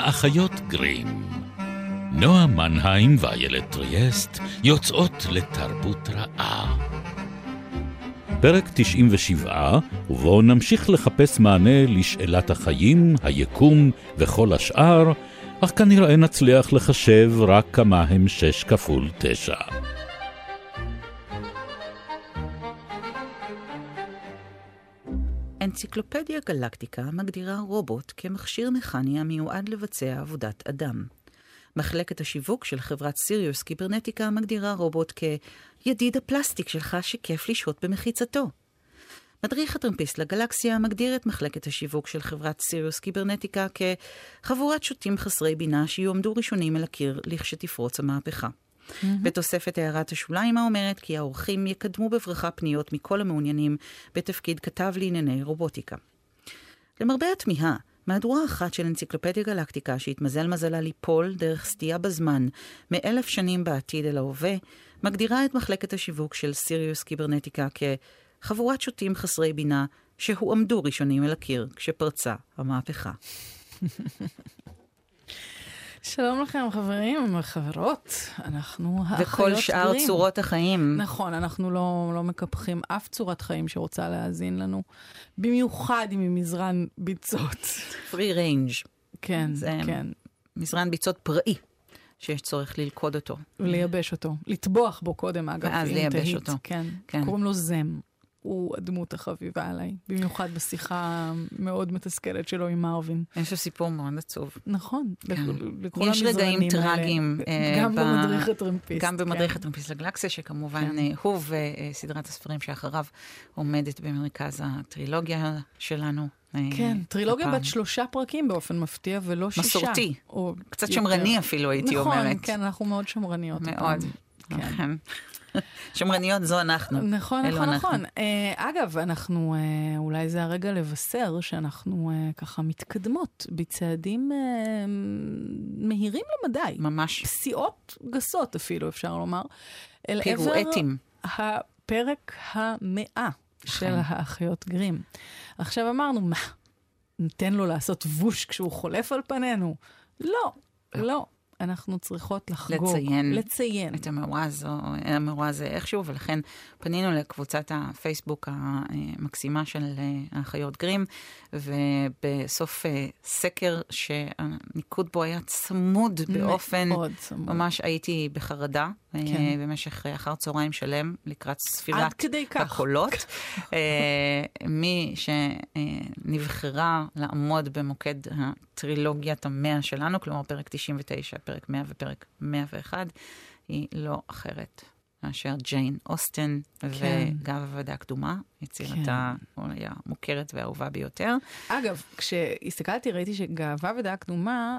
האחיות גרים. נועה מנהיים ואיילת טריאסט יוצאות לתרבות רעה. פרק 97, ובו נמשיך לחפש מענה לשאלת החיים, היקום וכל השאר, אך כנראה נצליח לחשב רק כמה הם שש כפול תשע. האנציקלופדיה גלקטיקה מגדירה רובוט כמכשיר מכני המיועד לבצע עבודת אדם. מחלקת השיווק של חברת סיריוס קיברנטיקה מגדירה רובוט כ"ידיד הפלסטיק שלך שכיף לשהות במחיצתו". מדריך הטרמפיסט לגלקסיה מגדיר את מחלקת השיווק של חברת סיריוס קיברנטיקה כ"חבורת שוטים חסרי בינה שיועמדו ראשונים אל הקיר לכשתפרוץ המהפכה". Mm-hmm. בתוספת הערת השוליים האומרת כי האורחים יקדמו בברכה פניות מכל המעוניינים בתפקיד כתב לענייני רובוטיקה. למרבה התמיהה, מהדורה אחת של אנציקלופדיה גלקטיקה שהתמזל מזלה ליפול דרך סטייה בזמן מאלף שנים בעתיד אל ההווה, מגדירה את מחלקת השיווק של סיריוס קיברנטיקה כחבורת שוטים חסרי בינה שהועמדו ראשונים אל הקיר כשפרצה המהפכה. שלום לכם חברים וחברות, אנחנו האחיות וכל שאר גרים. צורות החיים. נכון, אנחנו לא, לא מקפחים אף צורת חיים שרוצה להאזין לנו, במיוחד אם היא מזרן ביצות. Free range. כן, זה כן. מזרן ביצות פראי, שיש צורך ללכוד אותו. ולייבש אותו, לטבוח בו קודם אגב, ואז לייבש תהית. אותו. כן, כן. קוראים לו זם. הוא הדמות החביבה עליי, במיוחד בשיחה המאוד מתסכלת שלו עם מרווין. יש לו סיפור מאוד עצוב. נכון, כן. לכ- לכל יש רגעים. טרגיים. אה, גם ב- במדריך הטרמפיסט. גם במדריך כן. הטרמפיסט לגלקסיה, שכמובן כן. אה, הוא וסדרת הספרים שאחריו עומדת במרכז הטרילוגיה שלנו. אה, כן, טרילוגיה הפעם. בת שלושה פרקים באופן מפתיע, ולא שישה. מסורתי. קצת יותר. שמרני אפילו, הייתי נכון, אומרת. כן, אנחנו מאוד שמרניות. מאוד. כן. שמרניות זו אנחנו. נכון, נכון, אנחנו. נכון. אה, אגב, אנחנו, אה, אולי זה הרגע לבשר שאנחנו אה, ככה מתקדמות בצעדים אה, מהירים למדי. ממש פסיעות גסות אפילו, אפשר לומר. אל פירואטים. עבר הפרק המאה של אכן. האחיות גרים. עכשיו אמרנו, מה, ניתן לו לעשות ווש כשהוא חולף על פנינו? לא, לא. אנחנו צריכות לחגוג. לציין. לציין. את המאורע הזו, המאורע הזה איכשהו, ולכן פנינו לקבוצת הפייסבוק המקסימה של אה, האחיות גרים, ובסוף אה, סקר שהניקוד בו היה צמוד באופן, מאוד צמוד. ממש הייתי בחרדה אה, כן. במשך אה, אחר צהריים שלם לקראת ספירת. הקולות. מי שנבחרה לעמוד במוקד הטרילוגיית המאה שלנו, כלומר פרק 99, פרק 100 ופרק 101, היא לא אחרת מאשר ג'יין אוסטן כן. וגב הוועדה הקדומה, יצירתה אולי המוכרת והאהובה ביותר. אגב, כשהסתכלתי ראיתי שגאווה ודעה קדומה,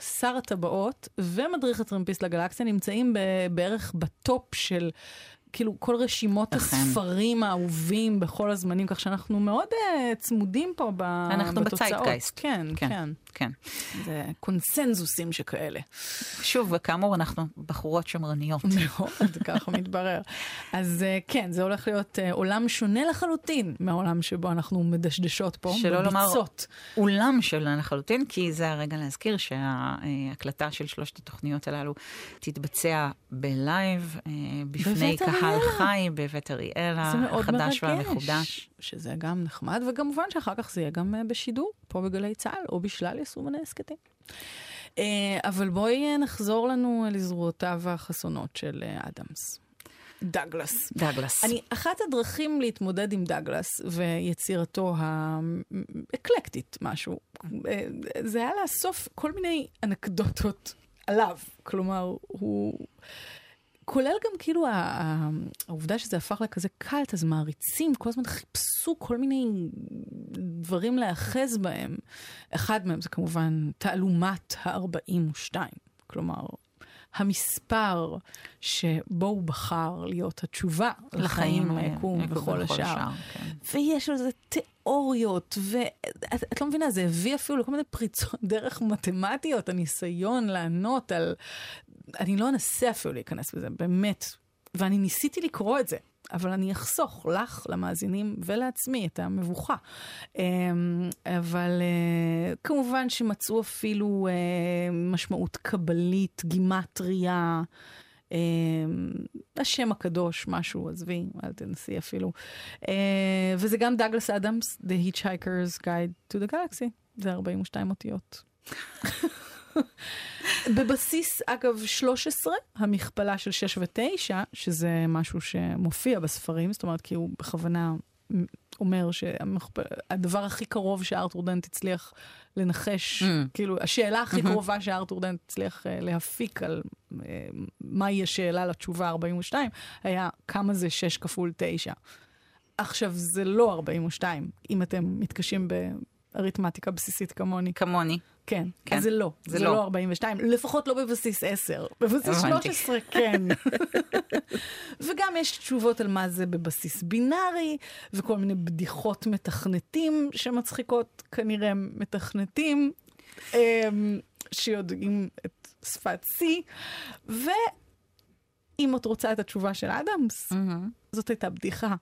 שר הטבעות ומדריך הטרמפיסט לגלקסיה נמצאים בערך בטופ של... כאילו כל רשימות אכן. הספרים האהובים בכל הזמנים, כך שאנחנו מאוד uh, צמודים פה ב- אנחנו בתוצאות. בצייטגייסט. כן, כן. כן, כן. זה קונסנזוסים שכאלה. שוב, וכאמור, אנחנו בחורות שמרניות. מאוד, ככה מתברר. אז uh, כן, זה הולך להיות uh, עולם שונה לחלוטין מהעולם שבו אנחנו מדשדשות פה, שלא לומר- בביצות. אולם שלה לחלוטין, כי זה הרגע להזכיר שההקלטה של שלושת התוכניות הללו תתבצע בלייב, אה, בפני בבית קהל אריאלה. חי בבית אריאלה, החדש. והמחודש. שזה גם נחמד, וכמובן שאחר כך זה יהיה גם אה, בשידור, פה בגלי צה"ל, או בשלל יישומני הסכתים. אה, אבל בואי אה, נחזור לנו אה, לזרועותיו החסונות של אה, אדמס. דגלס. דאגלס. אני, אחת הדרכים להתמודד עם דגלס ויצירתו האקלקטית משהו, אה, זה היה לאסוף כל מיני אנקדוטות עליו. כלומר, הוא... כולל גם כאילו העובדה שזה הפך לכזה קאלט, אז מעריצים כל הזמן חיפשו כל מיני דברים להאחז בהם. אחד מהם זה כמובן תעלומת ה-42. כלומר, המספר שבו הוא בחר להיות התשובה לחיים, אה, ליקום ליקום וכל השאר. כן. ויש על זה תיאוריות, ואת את לא מבינה, זה הביא אפילו לכל מיני פריצות דרך מתמטיות, הניסיון לענות על... אני לא אנסה אפילו להיכנס בזה, באמת. ואני ניסיתי לקרוא את זה, אבל אני אחסוך לך, למאזינים ולעצמי את המבוכה. אמ, אבל אה, כמובן שמצאו אפילו אה, משמעות קבלית, גימטריה. אמ, השם הקדוש, משהו, עזבי, אל תנסי אפילו. אה, וזה גם דאגלס אדמס, The Hitchhiker's Guide to the Galaxy, זה 42 אותיות. בבסיס, אגב, 13, המכפלה של 6 ו-9, שזה משהו שמופיע בספרים, זאת אומרת, כי הוא בכוונה אומר שהדבר הכי קרוב שארתור דנט הצליח לנחש, mm. כאילו, השאלה הכי mm-hmm. קרובה שארתור דנט הצליח uh, להפיק על uh, מהי השאלה לתשובה 42, היה כמה זה 6 כפול 9. עכשיו, זה לא 42, אם אתם מתקשים אריתמטיקה בסיסית כמוני. כמוני. כן, כן. אז זה לא, זה, זה לא. לא 42, לפחות לא בבסיס 10, בבסיס 13 כן. וגם יש תשובות על מה זה בבסיס בינארי, וכל מיני בדיחות מתכנתים שמצחיקות כנראה מתכנתים, אמ, שיודעים את שפת C, ואם את רוצה את התשובה של אדמס. זאת הייתה בדיחה.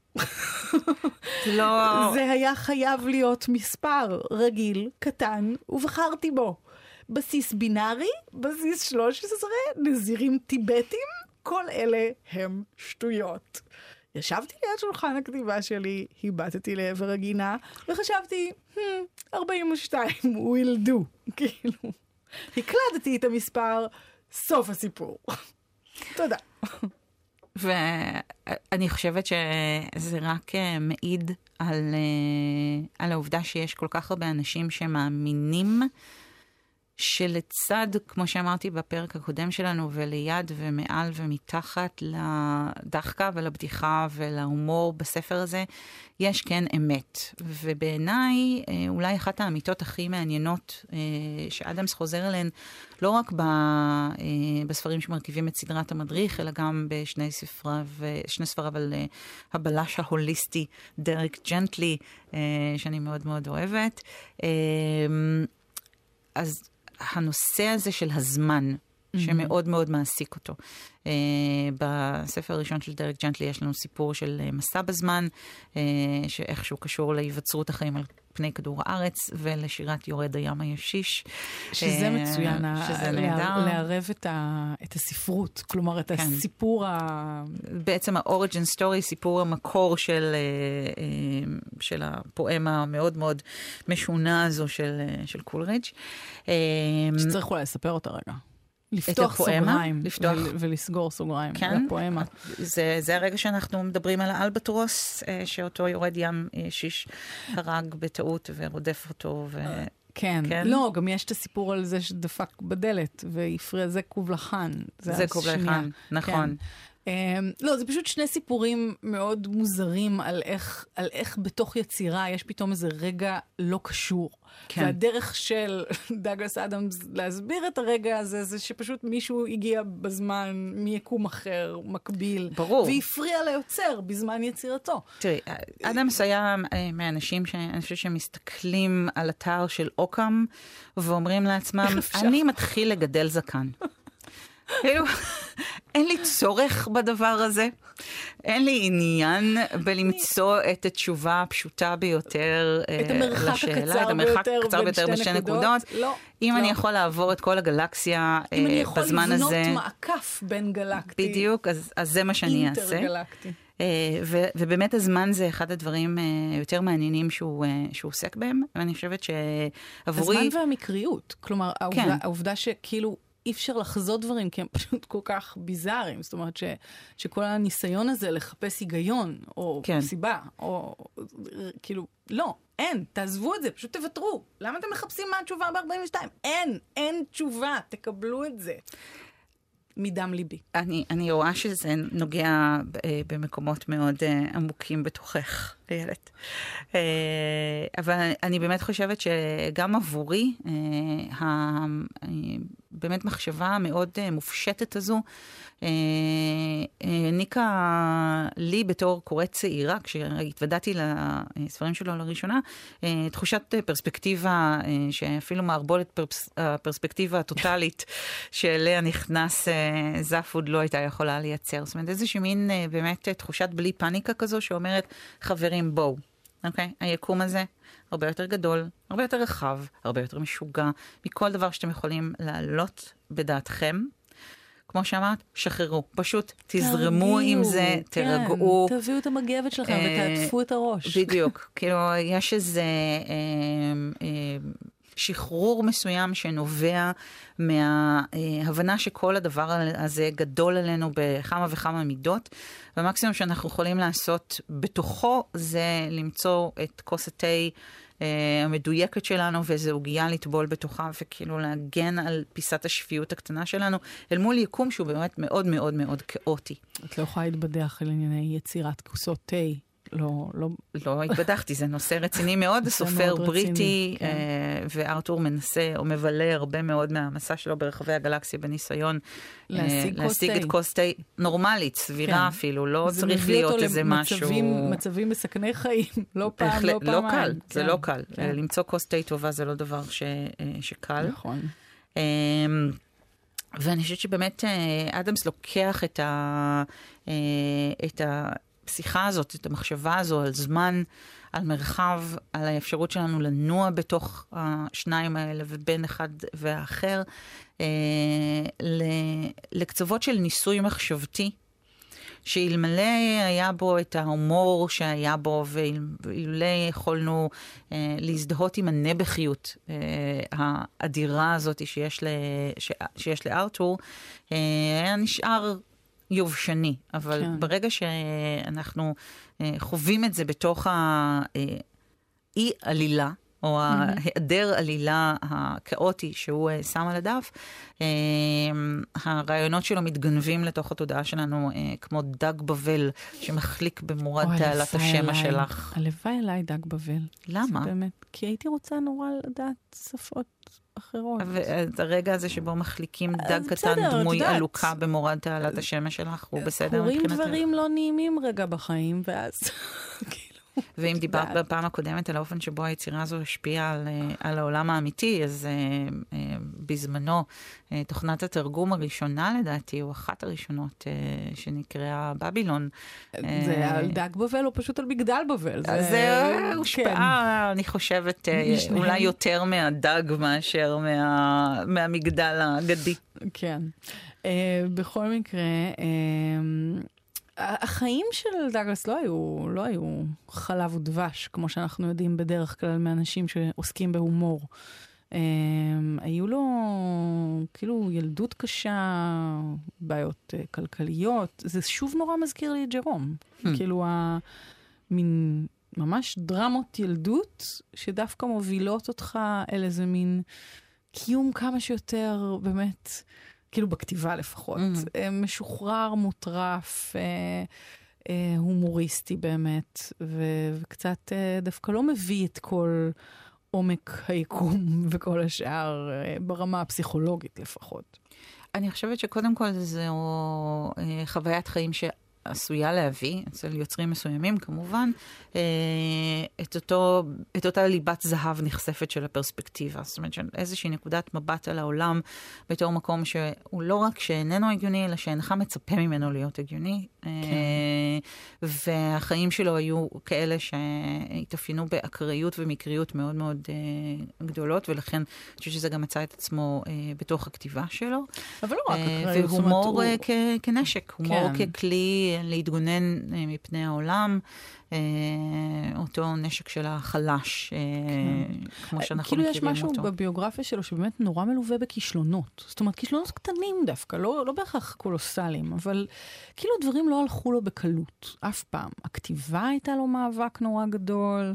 לא... זה היה חייב להיות מספר רגיל, קטן, ובחרתי בו. בסיס בינארי, בסיס 13, נזירים טיבטים, כל אלה הם שטויות. ישבתי ליד שולחן הכתיבה שלי, הבטתי לעבר הגינה, וחשבתי, hmm, 42 will do. כאילו, הקלדתי את המספר, סוף הסיפור. תודה. ואני חושבת שזה רק אה, מעיד על, אה, על העובדה שיש כל כך הרבה אנשים שמאמינים שלצד, כמו שאמרתי בפרק הקודם שלנו, וליד ומעל ומתחת לדחקה ולבדיחה ולהומור בספר הזה, יש כן אמת. ובעיניי, אה, אולי אחת האמיתות הכי מעניינות אה, שאדמס חוזר אליהן, לא רק ב, אה, בספרים שמרכיבים את סדרת המדריך, אלא גם בשני ספריו, שני ספריו על הבלש ההוליסטי, דרק ג'נטלי, שאני מאוד מאוד אוהבת. אז הנושא הזה של הזמן. שמאוד מאוד מעסיק אותו. Uh, בספר הראשון של דרק ג'נטלי יש לנו סיפור של uh, מסע בזמן, uh, שאיכשהו קשור להיווצרות החיים על פני כדור הארץ ולשירת יורד הים הישיש. שזה uh, מצוין, שזה נהדר. לערב את, ה, את הספרות, כלומר את כן. הסיפור ה... בעצם ה-Origin Story, סיפור המקור של, uh, uh, של הפואמה המאוד מאוד משונה הזו של, uh, של קולרידג'. שצריך אולי לספר אותה רגע. לפתוח סוגריים, לפתוח... ול, ולסגור סוגריים, כן, לפואמה. זה, זה הרגע שאנחנו מדברים על האלבטרוס, אה, שאותו יורד ים אה, שיש הרג בטעות ורודף אותו. ו... כן. כן, לא, גם יש את הסיפור על זה שדפק בדלת והפריע, זה קובלחן. זה, זה קובלחן, נכון. כן. Um, לא, זה פשוט שני סיפורים מאוד מוזרים על איך, על איך בתוך יצירה יש פתאום איזה רגע לא קשור. כן. והדרך של דאגלס אדמס להסביר את הרגע הזה, זה שפשוט מישהו הגיע בזמן מיקום אחר, מקביל. ברור. והפריע ליוצר בזמן יצירתו. תראי, אדמס היה אה, מהאנשים שאני חושבת שמסתכלים על אתר של אוקאם ואומרים לעצמם, אני מתחיל לגדל זקן. כאילו, אין לי צורך בדבר הזה. אין לי עניין בלמצוא את התשובה הפשוטה ביותר לשאלה. את המרחק הקצר את המרחק הקצר ביותר בין שתי נקודות. לא. אם אני לא. יכול לעבור את כל הגלקסיה בזמן הזה... אם אני יכול לבנות מעקף בין גלקטי. בדיוק, אז זה מה שאני אעשה. אינטרגלקטי. ובאמת הזמן זה אחד הדברים יותר מעניינים שהוא, שהוא עוסק בהם, ואני חושבת שעבורי... הזמן והמקריות, כלומר, העובדה, כן. העובדה שכאילו אי אפשר לחזות דברים כי הם פשוט כל כך ביזאריים. זאת אומרת ש, שכל הניסיון הזה לחפש היגיון, או כן. סיבה, או כאילו, לא, אין, תעזבו את זה, פשוט תוותרו. למה אתם מחפשים מה התשובה ב-42? אין, אין תשובה, תקבלו את זה. מדם ליבי. אני, אני רואה שזה נוגע אה, במקומות מאוד אה, עמוקים בתוכך, איילת. אה, אבל אני באמת חושבת שגם עבורי, הבאמת מחשבה המאוד uh, מופשטת הזו uh, העניקה uh, לי בתור קוראת צעירה, כשהתוודעתי לספרים שלו לראשונה, uh, תחושת פרספקטיבה uh, שאפילו מערבולת פרס, הפרספקטיבה הטוטאלית שאליה נכנס uh, זפוד לא הייתה יכולה לייצר. זאת אומרת, איזושהי מין uh, באמת תחושת בלי פאניקה כזו שאומרת, חברים, בואו. אוקיי? Okay? היקום הזה הרבה יותר גדול, הרבה יותר רחב, הרבה יותר משוגע, מכל דבר שאתם יכולים להעלות בדעתכם. כמו שאמרת, שחררו. פשוט תזרמו תרגיעו, עם זה, כן, תירגעו. תביאו את המגבת שלכם אה, ותעטפו את הראש. בדיוק. כאילו, יש איזה... אה, אה, שחרור מסוים שנובע מההבנה שכל הדבר הזה גדול עלינו בכמה וכמה מידות, והמקסימום שאנחנו יכולים לעשות בתוכו זה למצוא את כוס התה. אה, המדויקת שלנו ואיזו עוגייה לטבול בתוכה וכאילו להגן על פיסת השפיות הקטנה שלנו אל מול יקום שהוא באמת מאוד מאוד מאוד כאוטי. את לא יכולה להתבדח על ענייני יצירת כוסות תה לא, לא... לא התבדחתי, זה נושא רציני מאוד, סופר בריטי, כן. אה, וארתור מנסה או מבלה הרבה מאוד מהמסע שלו ברחבי הגלקסיה בניסיון אה, להשיג, להשיג את כוס תה נורמלית, סבירה כן. אפילו, לא צריך להיות איזה משהו... זה מביא אותו למצבים מסכני חיים, לא פעם, בהחלט, לא פעמיים. לא קל, כן. זה לא קל. כן. למצוא כוס תה טובה זה לא דבר ש, אה, שקל. נכון. ואני חושבת שבאמת אדמס לוקח את ה... את ה הפסיכה הזאת, את המחשבה הזו על זמן, על מרחב, על האפשרות שלנו לנוע בתוך השניים האלה ובין אחד והאחר, אה, לקצוות של ניסוי מחשבתי. שאלמלא היה בו את ההומור שהיה בו, ואילולא יכולנו אה, להזדהות עם הנבחיות אה, האדירה הזאת שיש, ל, ש, שיש לארתור, אה, היה נשאר יובשני, אבל כן. ברגע שאנחנו אה, חווים את זה בתוך האי-עלילה, או ההיעדר עלילה הכאוטי שהוא uh, שם על הדף, הרעיונות שלו מתגנבים לתוך התודעה שלנו כמו דג בבל שמחליק במורד תעלת השמע שלך. הלוואי אליי דג בבל. למה? באמת, כי הייתי רוצה נורא לדעת שפות אחרות. ואת הרגע הזה שבו מחליקים דג קטן בסדר, דמוי עלוקה במורד תעלת השמש שלך, הוא בסדר מבחינתך? קורים דברים לא נעימים רגע בחיים, ואז... ואם דיברת בפעם הקודמת על האופן שבו היצירה הזו השפיעה על, אה, על העולם האמיתי, אז uh, uh, בזמנו uh, תוכנת התרגום הראשונה לדעתי, או אחת הראשונות uh, שנקראה בבילון. זה uh, על דג בבל או פשוט על מגדל בבל? זה, זה הושפעה, כן. אני חושבת, uh, אולי יותר מהדג מאשר מה, מהמגדל האגדי. כן. Uh, בכל מקרה, uh, החיים של דאגלס לא היו, לא היו חלב ודבש, כמו שאנחנו יודעים בדרך כלל מאנשים שעוסקים בהומור. Um, היו לו כאילו ילדות קשה, בעיות uh, כלכליות, זה שוב נורא מזכיר לי את ג'רום. Hmm. כאילו המין ממש דרמות ילדות שדווקא מובילות אותך אל איזה מין קיום כמה שיותר באמת כאילו בכתיבה לפחות, mm-hmm. משוחרר, מוטרף, אה, אה, הומוריסטי באמת, ו- וקצת אה, דווקא לא מביא את כל עומק היקום וכל השאר, אה, ברמה הפסיכולוגית לפחות. אני חושבת שקודם כל זו אה, חוויית חיים ש... עשויה להביא, אצל יוצרים מסוימים כמובן, אה, את, אותו, את אותה ליבת זהב נחשפת של הפרספקטיבה. זאת אומרת, איזושהי נקודת מבט על העולם בתור מקום שהוא לא רק שאיננו הגיוני, אלא שאינך מצפה ממנו להיות הגיוני. כן. והחיים שלו היו כאלה שהתאפיינו באקראיות ומקריות מאוד מאוד אה, גדולות, ולכן אני חושבת שזה גם מצא את עצמו בתוך הכתיבה שלו. אבל לא רק אקראיות. והומור הוא... כנשק, הומור כן. ככלי להתגונן אה, מפני העולם. אה, אותו נשק של החלש, אה, כן. כמו שאנחנו כאילו מכירים אותו. כאילו יש משהו בביוגרפיה שלו שבאמת נורא מלווה בכישלונות. זאת אומרת, כישלונות קטנים דווקא, לא, לא בהכרח קולוסליים, אבל כאילו דברים לא הלכו לו בקלות, אף פעם. הכתיבה הייתה לו מאבק נורא גדול,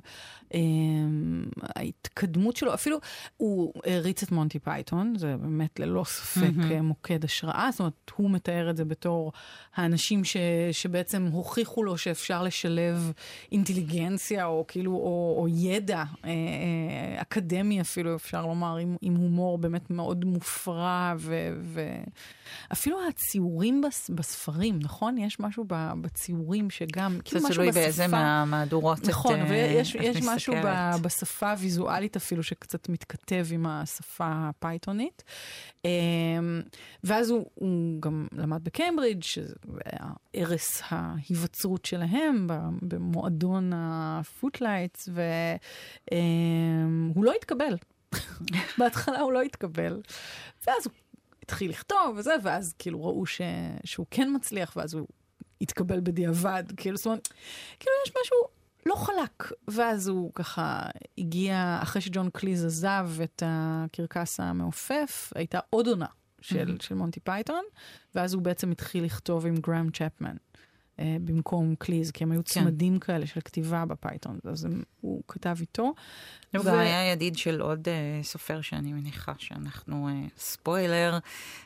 ההתקדמות שלו, אפילו הוא הריץ את מונטי פייתון, זה באמת ללא ספק אמ-המ. מוקד השראה, זאת אומרת, הוא מתאר את זה בתור האנשים ש, שבעצם הוכיחו לו שאפשר לשלב אינטליגנציה או כאילו, או, או ידע אה, אה, אקדמי אפילו, אפשר לומר, עם, עם הומור באמת מאוד מופרע, ואפילו ו... הציורים בס, בספרים, נכון? יש משהו בציורים שגם, כאילו משהו בשפה... זה תלוי באיזה מהמהדורות נכון, אבל יש, יש משהו ב, בשפה הוויזואלית אפילו שקצת מתכתב עם השפה הפייתונית. אה, ואז הוא, הוא גם למד בקיימברידג', שזה ערש ההיווצרות שלהם במועדון הפוטלייטס, והוא לא התקבל. בהתחלה הוא לא התקבל. ואז הוא התחיל לכתוב וזה, ואז כאילו ראו ש... שהוא כן מצליח, ואז הוא התקבל בדיעבד. כאילו, זאת אומרת, כאילו יש משהו לא חלק. ואז הוא ככה הגיע, אחרי שג'ון קליז עזב את הקרקס המעופף, הייתה עוד עונה של, אמ-המ. של מונטי פייתון, ואז הוא בעצם התחיל לכתוב עם גראם צ'פמן. אה, במקום קליז, כי הם היו כן. צמדים כאלה של כתיבה בפייתון, אז הם, הוא כתב איתו. הוא ו... גם היה ידיד של עוד אה, סופר שאני מניחה שאנחנו, אה, ספוילר,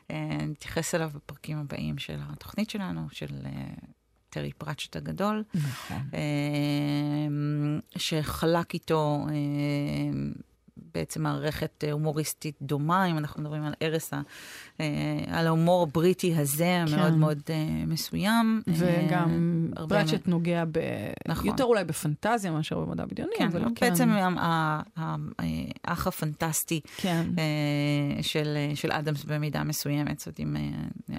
uh, נתייחס אליו בפרקים הבאים של התוכנית שלנו, של... אה, טרי פראצ'ט הגדול, נכון. שחלק איתו בעצם מערכת אה, הומוריסטית דומה, אם אנחנו מדברים על ערש, אה, על ההומור הבריטי הזה, כן. מאוד uh, מסוים. וגם פרצ'ט נוגע ב... נכון. יותר אולי בפנטזיה מאשר במדע בדיוני, כן, אבל כן. בעצם האח הפנטסטי כן. של, של אדמס במידה מסוימת. זאת אומרת, אם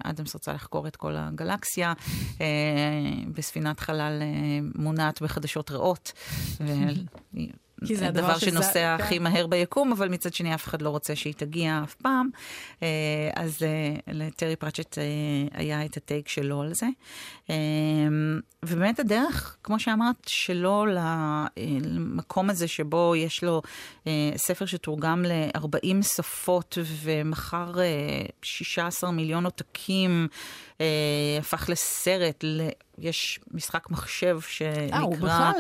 אדמס רצה לחקור את כל הגלקסיה, בספינת חלל מונעת בחדשות רעות. כי זה הדבר שנוסע שזה... הכי כן. מהר ביקום, אבל מצד שני אף אחד לא רוצה שהיא תגיע אף פעם. אה, אז אה, לטרי פרצ'ט אה, היה את הטייק שלו על זה. ובאמת הדרך, כמו שאמרת, שלו למקום הזה שבו יש לו ספר שתורגם ל-40 שפות ומכר 16 מיליון עותקים, הפך לסרט. יש משחק מחשב שנקרא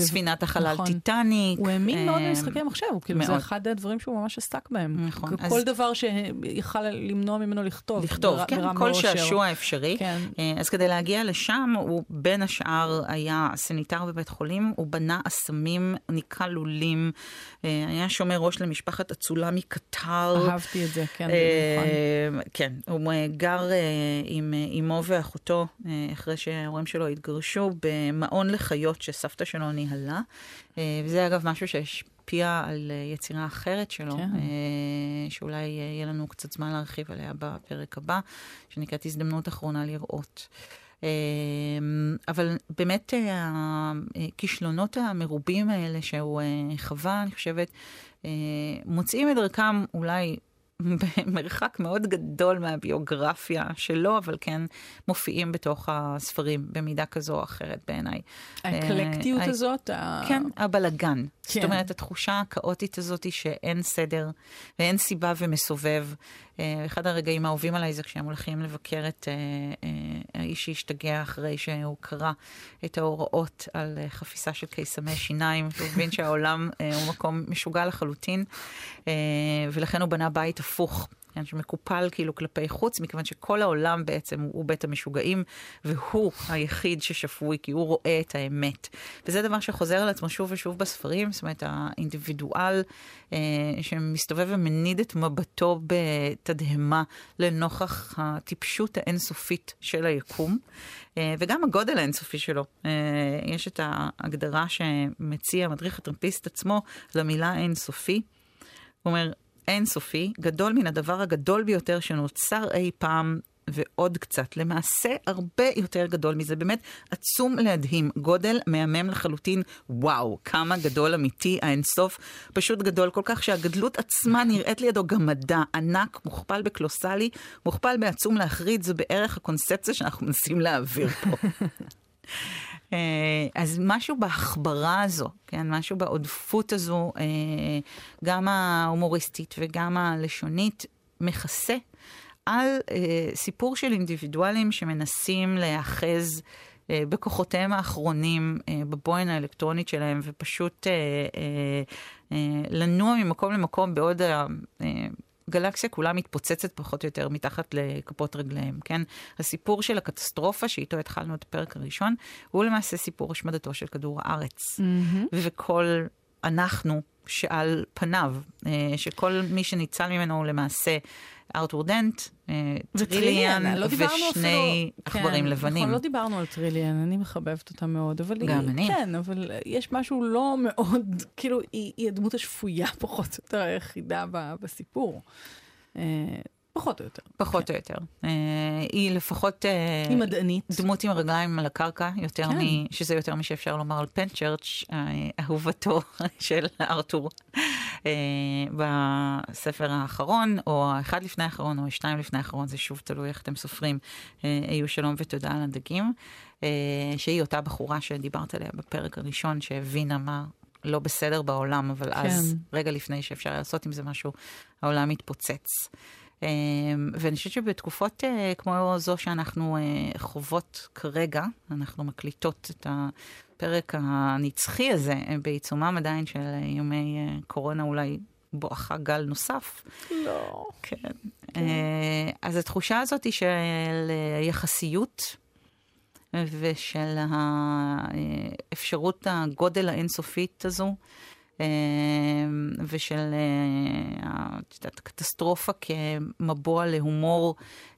ספינת החלל נכון. טיטניק. הוא האמין מאוד במשחקי מחשב, כאילו זה אחד הדברים שהוא ממש עסק בהם. נכון. כל אז... דבר שיכל למנוע ממנו לכתוב. לכתוב, כן, כל שעשוע אפשרי. כן. אז כדי להגיע לשם, הוא בין השאר היה סניטר בבית חולים, הוא בנה אסמים, ניקה לולים, היה שומר ראש למשפחת אצולה מקטר. אהבתי את זה, כן, במיוחד. כן, הוא גר עם אמו ואחותו, אחרי שההורים ההורים שלו התגרשו במעון לחיות שסבתא שלו ניהלה, אה, וזה אגב משהו שהשפיע על אה, יצירה אחרת שלו, כן. אה, שאולי יהיה לנו קצת זמן להרחיב עליה בפרק הבא, שנקראת הזדמנות אחרונה לראות. אבל באמת הכישלונות המרובים האלה שהוא חווה, אני חושבת, מוצאים את דרכם אולי במרחק מאוד גדול מהביוגרפיה שלו, אבל כן מופיעים בתוך הספרים במידה כזו או אחרת בעיניי. האקלקטיות uh, הזאת? כן, הבלגן. כן. זאת אומרת, התחושה הכאוטית הזאת שאין סדר ואין סיבה ומסובב. Uh, אחד הרגעים האהובים עליי זה כשהם הולכים לבקר את uh, uh, האיש שהשתגע אחרי שהוא קרא את ההוראות על uh, חפיסה של קיסמי שיניים, והוא מבין שהעולם uh, הוא מקום משוגע לחלוטין, uh, ולכן הוא בנה בית הפוך. כן, שמקופל כאילו כלפי חוץ, מכיוון שכל העולם בעצם הוא בית המשוגעים, והוא היחיד ששפוי, כי הוא רואה את האמת. וזה דבר שחוזר על עצמו שוב ושוב בספרים, זאת אומרת, האינדיבידואל אה, שמסתובב ומניד את מבטו בתדהמה לנוכח הטיפשות האינסופית של היקום, אה, וגם הגודל האינסופי שלו. אה, יש את ההגדרה שמציע מדריך הטרמפיסט עצמו למילה אינסופי. הוא אומר, אינסופי, גדול מן הדבר הגדול ביותר שנוצר אי פעם ועוד קצת. למעשה הרבה יותר גדול מזה, באמת עצום להדהים. גודל מהמם לחלוטין, וואו, כמה גדול אמיתי האינסוף. פשוט גדול כל כך שהגדלות עצמה נראית לידו גמדה, ענק, מוכפל בקלוסלי, מוכפל בעצום להחריד, זו בערך הקונספציה שאנחנו מנסים להעביר פה. אה, אז משהו בהחברה הזו, כן, משהו בעודפות הזו, אה, גם ההומוריסטית וגם הלשונית, מכסה על אה, סיפור של אינדיבידואלים שמנסים להיאחז בכוחותיהם האחרונים, בבוין האלקטרונית שלהם, ופשוט לנוע ממקום למקום בעוד הגלקסיה כולה מתפוצצת פחות או יותר מתחת לכפות רגליהם, כן? הסיפור של הקטסטרופה שאיתו התחלנו את הפרק הראשון, הוא למעשה סיפור השמדתו של כדור הארץ. Mm-hmm. וכל אנחנו שעל פניו, אה, שכל מי שניצל ממנו הוא למעשה ארתור דנט, אה, טריליאן לא ושני עכברים כן, לבנים. נכון, לא דיברנו על טריליאן, אני מחבבת אותה מאוד, אבל גם היא, אני. כן, אבל יש משהו לא מאוד, כאילו, היא, היא הדמות השפויה פחות או יותר היחידה בסיפור. פחות או יותר. פחות כן. או יותר. אה, היא לפחות... אה, היא מדענית. דמות עם רגליים על הקרקע, יותר כן. מ... שזה יותר משאפשר לומר על פנצ'רץ', אה, אהובתו של ארתור, אה, בספר האחרון, או האחד לפני האחרון, או השתיים לפני האחרון, זה שוב תלוי איך אתם סופרים, אה, היו שלום ותודה על הדגים, אה, שהיא אותה בחורה שדיברת עליה בפרק הראשון, שהבינה מה לא בסדר בעולם, אבל אז, רגע לפני שאפשר לעשות עם זה משהו, העולם התפוצץ. אה, ואני חושבת שבתקופות אה, כמו זו שאנחנו אה, חוות כרגע, אנחנו מקליטות את הפרק הנצחי הזה אה, בעיצומם עדיין של ימי קורונה, אולי בואכה גל נוסף. לא. כן. אה, אז התחושה הזאת היא של אה, יחסיות ושל האפשרות הגודל האינסופית הזו. אה, ושל אה, את יודעת, קטסטרופה כמבוע להומור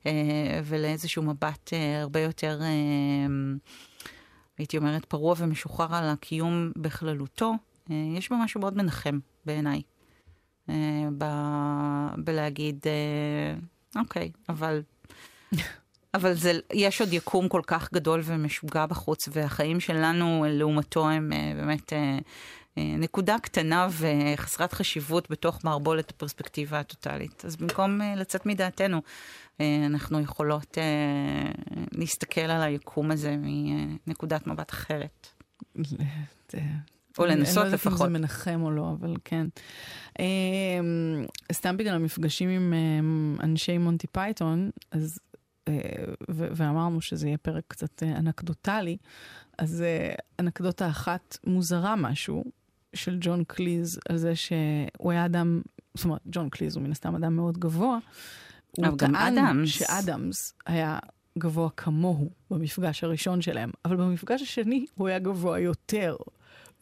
אה, ולאיזשהו מבט אה, הרבה יותר, אה, הייתי אומרת, פרוע ומשוחרר על הקיום בכללותו, אה, יש בה משהו מאוד מנחם בעיניי. אה, ב- בלהגיד, אה, אוקיי, אבל... אבל זה, יש עוד יקום כל כך גדול ומשוגע בחוץ, והחיים שלנו לעומתו הם אה, באמת אה, אה, נקודה קטנה וחסרת חשיבות בתוך מערבולת הפרספקטיבה הטוטאלית. אז במקום אה, לצאת מדעתנו, אה, אנחנו יכולות אה, להסתכל על היקום הזה מנקודת מבט אחרת. או לנסות אני לא יודעת אם לפחות. זה מנחם או לא, אבל כן. סתם בגלל המפגשים עם אנשי מונטי פייתון, אז, אה, ו- ואמרנו שזה יהיה פרק קצת אה, אנקדוטלי, אז אה, אנקדוטה אחת מוזרה משהו של ג'ון קליז על זה שהוא היה אדם, זאת אומרת, ג'ון קליז הוא מן הסתם אדם מאוד גבוה. הוא אבל גם טען אדמס. שאדמס היה גבוה כמוהו במפגש הראשון שלהם, אבל במפגש השני הוא היה גבוה יותר.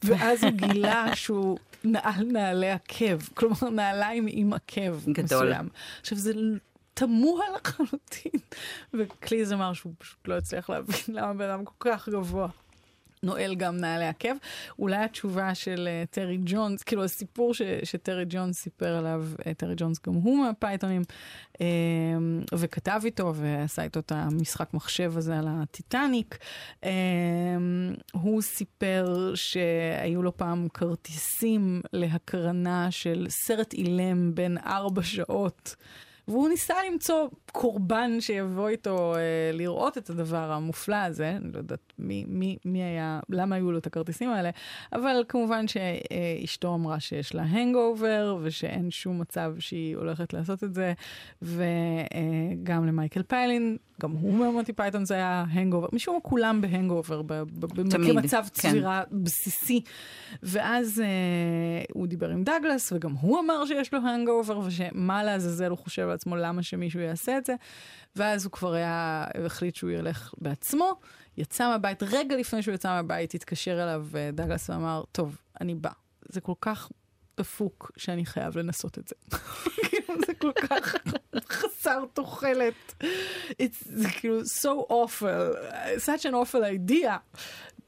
ואז הוא גילה שהוא נעל נעלי עקב, כלומר נעליים עם עקב גדול. מסוים. עכשיו זה תמוה לחלוטין. וקליז אמר שהוא פשוט לא הצליח להבין למה בן אדם כל כך גבוה. נועל גם נעלי עקב. אולי התשובה של אה, טרי ג'ונס, כאילו הסיפור ש, שטרי ג'ונס סיפר עליו, אה, טרי ג'ונס גם הוא מהפייתונים, אה, וכתב איתו ועשה איתו את המשחק מחשב הזה על הטיטניק. הוא סיפר שהיו לו פעם כרטיסים להקרנה של סרט אילם בן ארבע שעות. והוא ניסה למצוא קורבן שיבוא איתו אה, לראות את הדבר המופלא הזה, אני לא יודעת מי, מי, מי היה, למה היו לו את הכרטיסים האלה, אבל כמובן שאשתו אמרה שיש לה hangover ושאין שום מצב שהיא הולכת לעשות את זה, וגם למייקל פיילין, גם הוא מהמונטי פייתון זה היה hangover, משום מה כולם ב hangover, ב- ב- תמיד, כמצב כן. צבירה בסיסי. ואז אה, הוא דיבר עם דגלס, וגם הוא אמר שיש לו hangover, ושמה לעזאזל הוא חושב לעצמו למה שמישהו יעשה את זה. ואז הוא כבר היה, החליט שהוא ילך בעצמו, יצא מהבית, רגע לפני שהוא יצא מהבית, התקשר אליו אה, דגלס ואמר, טוב, אני בא. זה כל כך דפוק שאני חייב לנסות את זה. כאילו, זה כל כך חסר תוחלת. זה כאילו so awful, such an awful idea.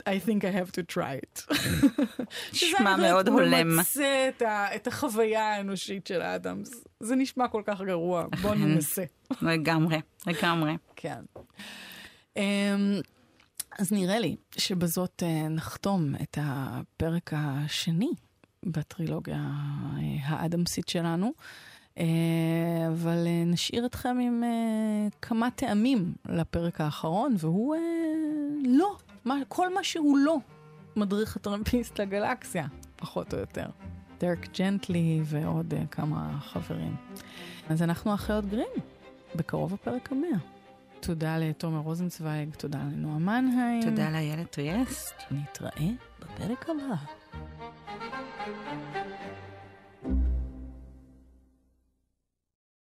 I think I have to try it. נשמע מאוד הולם. ממצה את, ה, את החוויה האנושית של האדמס. זה נשמע כל כך גרוע, בוא ננסה. לגמרי, לגמרי. כן. אמ, אז נראה לי שבזאת אה, נחתום את הפרק השני בטרילוגיה אה, האדמסית שלנו, אה, אבל נשאיר אתכם עם כמה טעמים לפרק האחרון, והוא לא, מה, כל מה שהוא לא מדריך הטרמפיסט לגלקסיה, פחות או יותר. דרק ג'נטלי ועוד אה, כמה חברים. אז אנחנו אחיות גרים, בקרוב הפרק המאה. תודה לתומר רוזנצוויג, תודה לנועה מנהיים. תודה לאיילת טריאסט. נתראה בפרק הבא.